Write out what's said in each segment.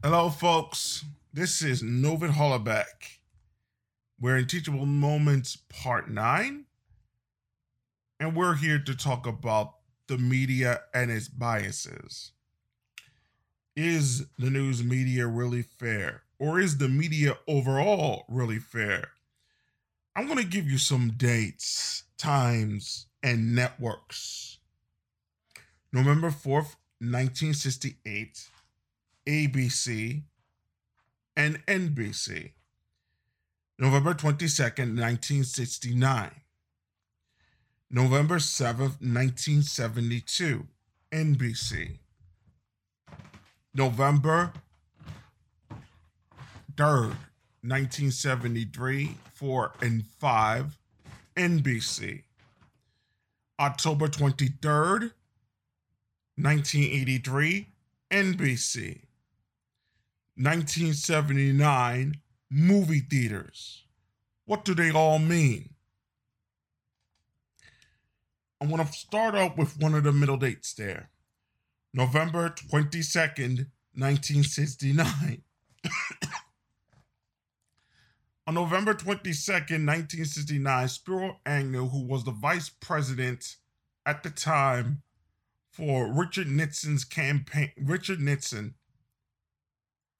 Hello, folks. This is Novin Hollaback. We're in Teachable Moments Part 9, and we're here to talk about the media and its biases. Is the news media really fair? Or is the media overall really fair? I'm going to give you some dates, times, and networks. November 4th, 1968, ABC, and NBC. November 22nd, 1969. November 7th, 1972, NBC. November 3rd, 1973, 4 and 5, NBC. October 23rd, 1983, NBC. 1979, movie theaters. What do they all mean? I want to start out with one of the middle dates there. November 22nd, 1969. On November 22nd, 1969, Spiro Agnew, who was the vice president at the time for Richard Nixon's campaign, Richard Nixon,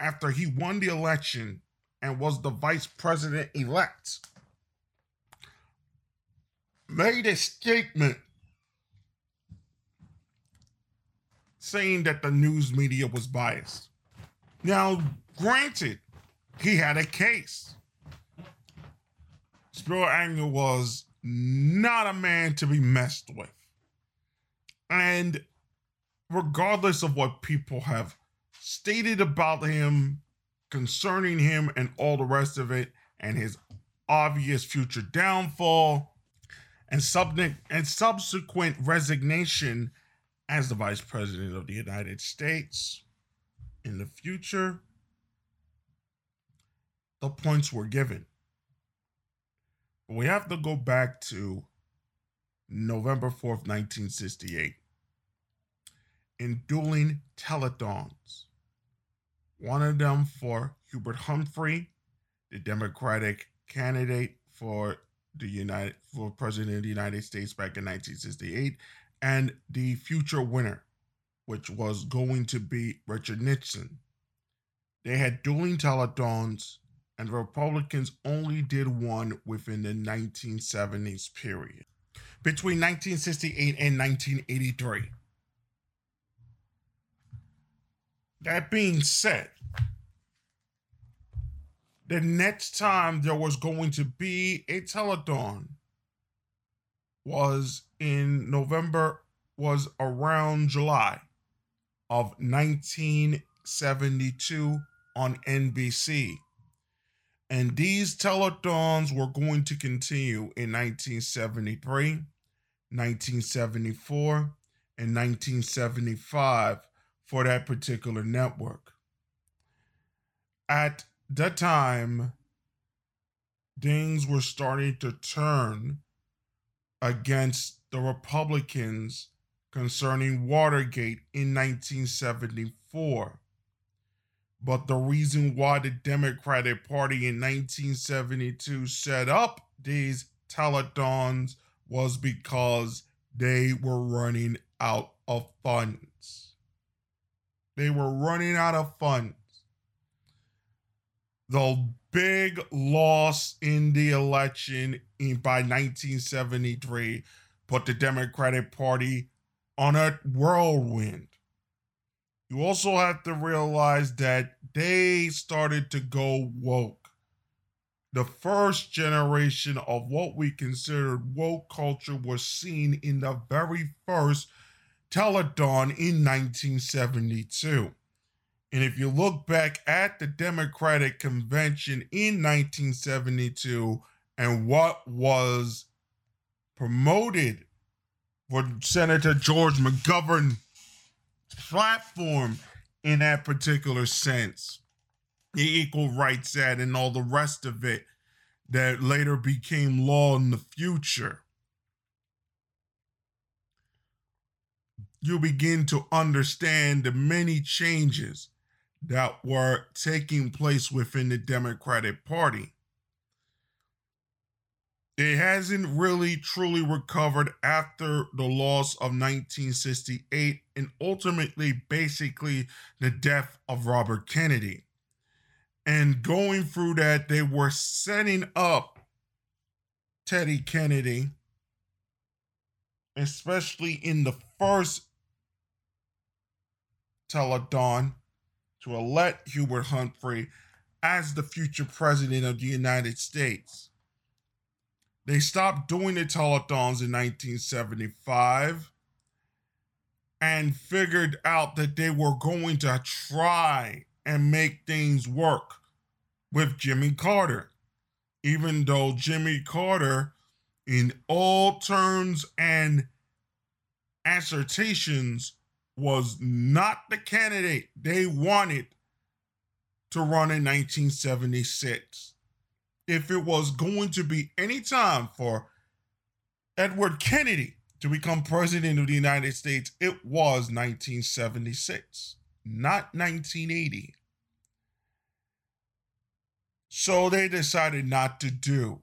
after he won the election and was the vice president elect, made a statement saying that the news media was biased. Now, granted, he had a case. Spiro Agnew was not a man to be messed with. And regardless of what people have stated about him, concerning him, and all the rest of it, and his obvious future downfall, and, sub- and subsequent resignation as the vice president of the United States in the future, the points were given we have to go back to November 4th, 1968. In dueling telethons, one of them for Hubert Humphrey, the Democratic candidate for the United for President of the United States back in 1968, and the future winner, which was going to be Richard Nixon. They had dueling telethons and the Republicans only did one within the 1970s period. Between 1968 and 1983. That being said, the next time there was going to be a telethon was in November, was around July of 1972 on NBC and these telethons were going to continue in 1973, 1974, and 1975 for that particular network. At the time, things were starting to turn against the Republicans concerning Watergate in 1974 but the reason why the Democratic Party in 1972 set up these telethons was because they were running out of funds. They were running out of funds. The big loss in the election in, by 1973 put the Democratic Party on a whirlwind you also have to realize that they started to go woke. The first generation of what we considered woke culture was seen in the very first telethon in 1972. And if you look back at the Democratic Convention in 1972 and what was promoted for Senator George McGovern platform in that particular sense. The Equal Rights Act and all the rest of it that later became law in the future. You begin to understand the many changes that were taking place within the Democratic Party. It hasn't really truly recovered after the loss of 1968 and ultimately, basically, the death of Robert Kennedy. And going through that, they were setting up Teddy Kennedy, especially in the first telethon, to elect Hubert Humphrey as the future president of the United States. They stopped doing the telethons in 1975 and figured out that they were going to try and make things work with Jimmy Carter. Even though Jimmy Carter, in all terms and assertions, was not the candidate they wanted to run in 1976 if it was going to be any time for Edward Kennedy to become president of the United States, it was 1976, not 1980. So they decided not to do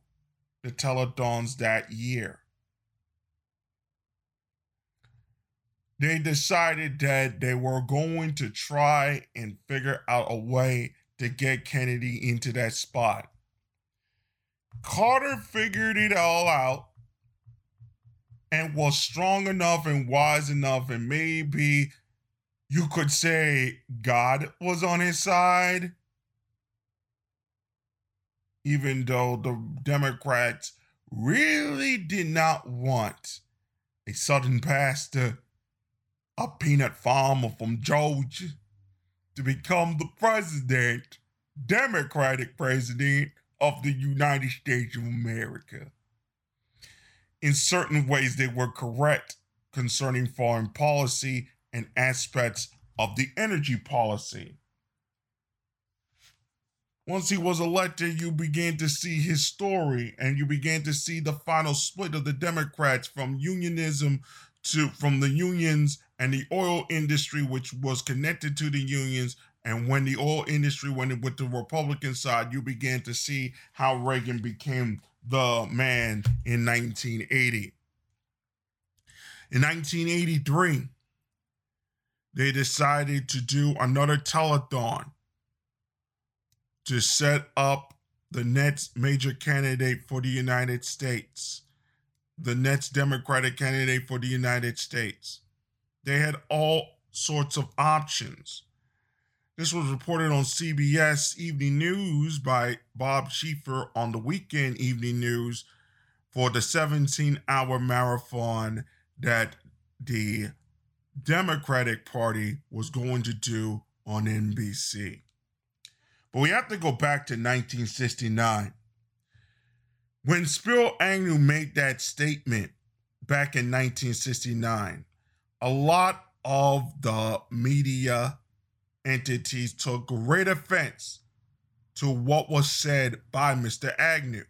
the telethons that year. They decided that they were going to try and figure out a way to get Kennedy into that spot. Carter figured it all out and was strong enough and wise enough, and maybe you could say God was on his side. Even though the Democrats really did not want a southern pastor, a peanut farmer from Georgia, to become the president, Democratic president of the United States of America. In certain ways, they were correct concerning foreign policy and aspects of the energy policy. Once he was elected, you began to see his story and you began to see the final split of the Democrats from unionism to from the unions and the oil industry, which was connected to the unions and when the oil industry went with the Republican side, you began to see how Reagan became the man in 1980. In 1983, they decided to do another telethon to set up the next major candidate for the United States, the next Democratic candidate for the United States. They had all sorts of options. This was reported on CBS Evening News by Bob Schieffer on the weekend Evening News for the 17 hour marathon that the Democratic Party was going to do on NBC. But we have to go back to 1969. When Spiro Agnew made that statement back in 1969, a lot of the media entities took great offense to what was said by Mr. Agnew.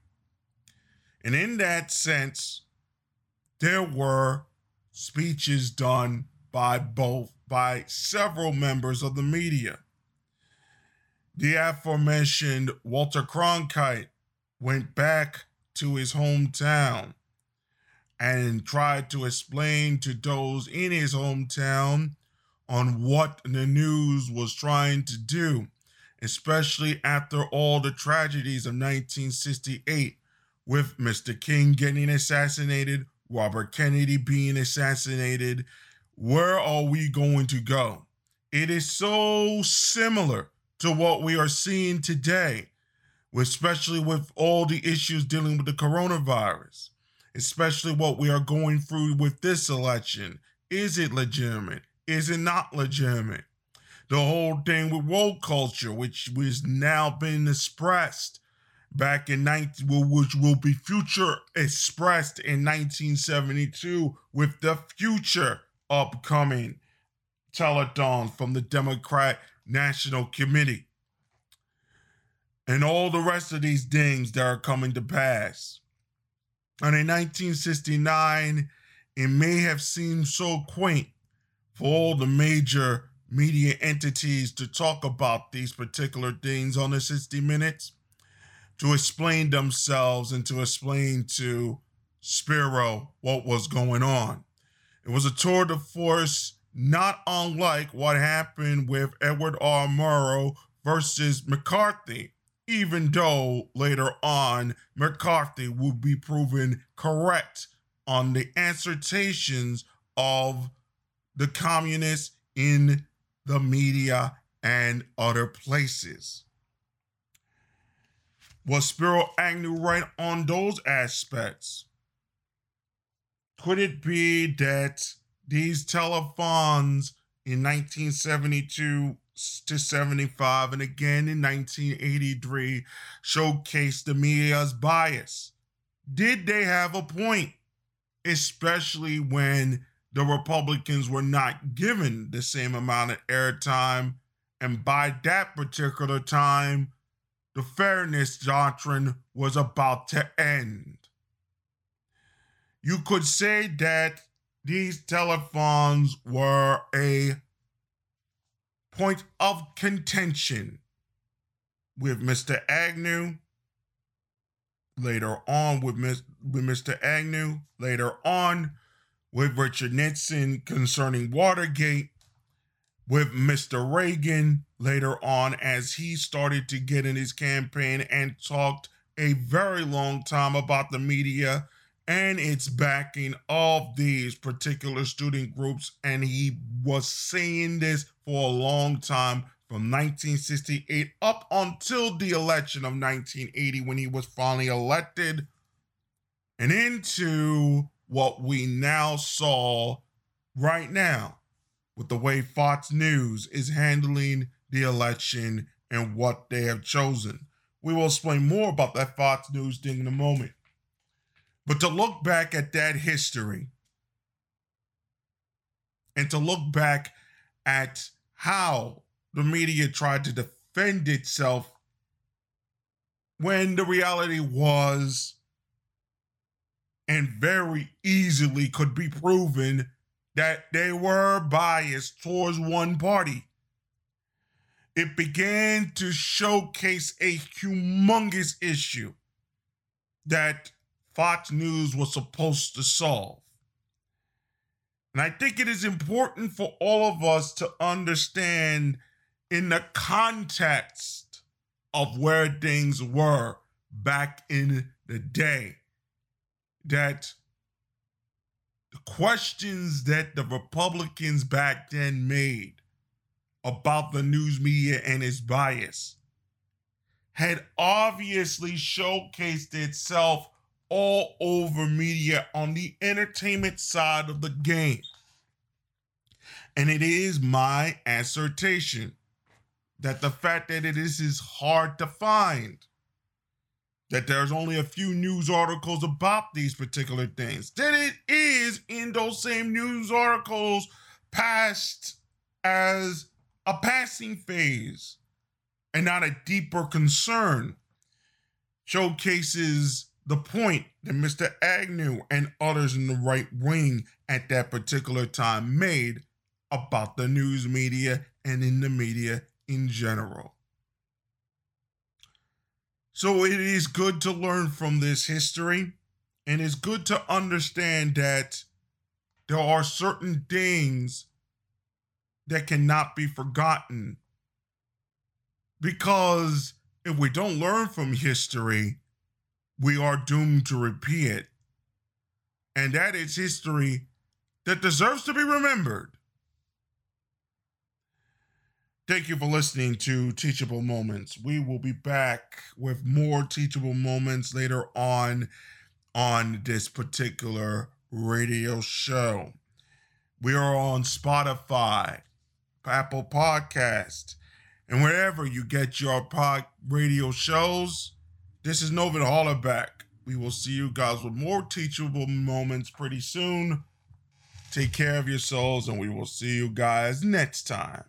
And in that sense, there were speeches done by both by several members of the media. The aforementioned Walter Cronkite went back to his hometown and tried to explain to those in his hometown on what the news was trying to do, especially after all the tragedies of 1968 with Mr. King getting assassinated, Robert Kennedy being assassinated. Where are we going to go? It is so similar to what we are seeing today, especially with all the issues dealing with the coronavirus, especially what we are going through with this election. Is it legitimate? is it not legitimate? The whole thing with woke culture, which was now being expressed back in 19, which will be future expressed in 1972 with the future upcoming telethon from the Democrat National Committee. And all the rest of these things that are coming to pass. And in 1969, it may have seemed so quaint for all the major media entities to talk about these particular things on the 60 minutes, to explain themselves and to explain to Spiro what was going on. It was a tour de force not unlike what happened with Edward R. Murrow versus McCarthy, even though later on McCarthy would be proven correct on the assertions of the communists in the media and other places. Was Spiro Agnew right on those aspects? Could it be that these telethons in 1972 to 75 and again in 1983 showcased the media's bias. Did they have a point? Especially when the Republicans were not given the same amount of airtime. And by that particular time, the fairness doctrine was about to end. You could say that these telethons were a point of contention with Mr. Agnew, later on with, with Mr. Agnew, later on with Richard Nixon concerning Watergate, with Mr. Reagan later on as he started to get in his campaign and talked a very long time about the media and its backing of these particular student groups. And he was saying this for a long time from 1968 up until the election of 1980 when he was finally elected, and into what we now saw right now with the way Fox News is handling the election and what they have chosen. We will explain more about that Fox News thing in a moment. But to look back at that history and to look back at how the media tried to defend itself when the reality was and very easily could be proven that they were biased towards one party. It began to showcase a humongous issue that Fox News was supposed to solve. And I think it is important for all of us to understand in the context of where things were back in the day that the questions that the Republicans back then made about the news media and its bias had obviously showcased itself all over media on the entertainment side of the game. And it is my assertion that the fact that it is, is hard to find, that there's only a few news articles about these particular things, that it is in those same news articles passed as a passing phase and not a deeper concern, showcases the point that Mr. Agnew and others in the right wing at that particular time made about the news media and in the media in general. So it is good to learn from this history, and it's good to understand that there are certain things that cannot be forgotten. Because if we don't learn from history, we are doomed to repeat it. And that is history that deserves to be remembered. Thank you for listening to Teachable Moments. We will be back with more teachable moments later on on this particular radio show. We are on Spotify, Apple Podcast, and wherever you get your pod radio shows. This is Novin Hollaback. We will see you guys with more teachable moments pretty soon. Take care of yourselves, and we will see you guys next time.